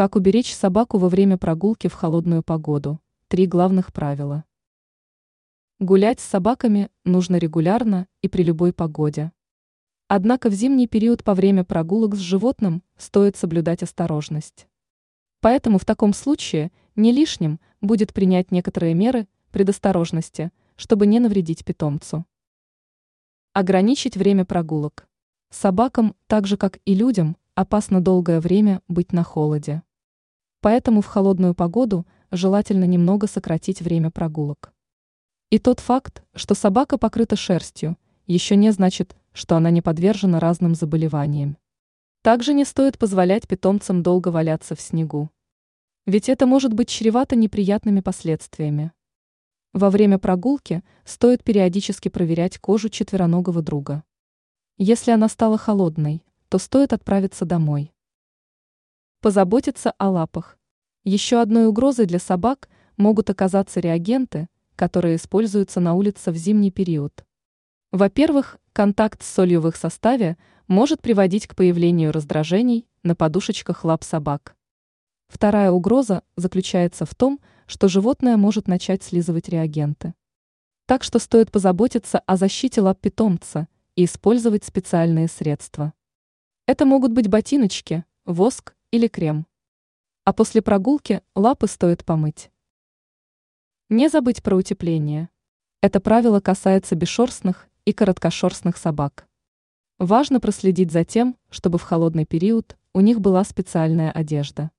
Как уберечь собаку во время прогулки в холодную погоду? Три главных правила. Гулять с собаками нужно регулярно и при любой погоде. Однако в зимний период по время прогулок с животным стоит соблюдать осторожность. Поэтому в таком случае не лишним будет принять некоторые меры предосторожности, чтобы не навредить питомцу. Ограничить время прогулок. Собакам, так же как и людям, опасно долгое время быть на холоде. Поэтому в холодную погоду желательно немного сократить время прогулок. И тот факт, что собака покрыта шерстью, еще не значит, что она не подвержена разным заболеваниям. Также не стоит позволять питомцам долго валяться в снегу. Ведь это может быть чревато неприятными последствиями. Во время прогулки стоит периодически проверять кожу четвероногого друга. Если она стала холодной, то стоит отправиться домой. Позаботиться о лапах. Еще одной угрозой для собак могут оказаться реагенты, которые используются на улице в зимний период. Во-первых, контакт с солью в их составе может приводить к появлению раздражений на подушечках лап собак. Вторая угроза заключается в том, что животное может начать слизывать реагенты. Так что стоит позаботиться о защите лап питомца и использовать специальные средства. Это могут быть ботиночки, воск или крем. А после прогулки лапы стоит помыть. Не забыть про утепление. Это правило касается бесшерстных и короткошерстных собак. Важно проследить за тем, чтобы в холодный период у них была специальная одежда.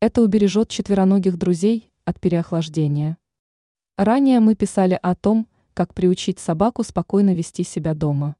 Это убережет четвероногих друзей от переохлаждения. Ранее мы писали о том, как приучить собаку спокойно вести себя дома.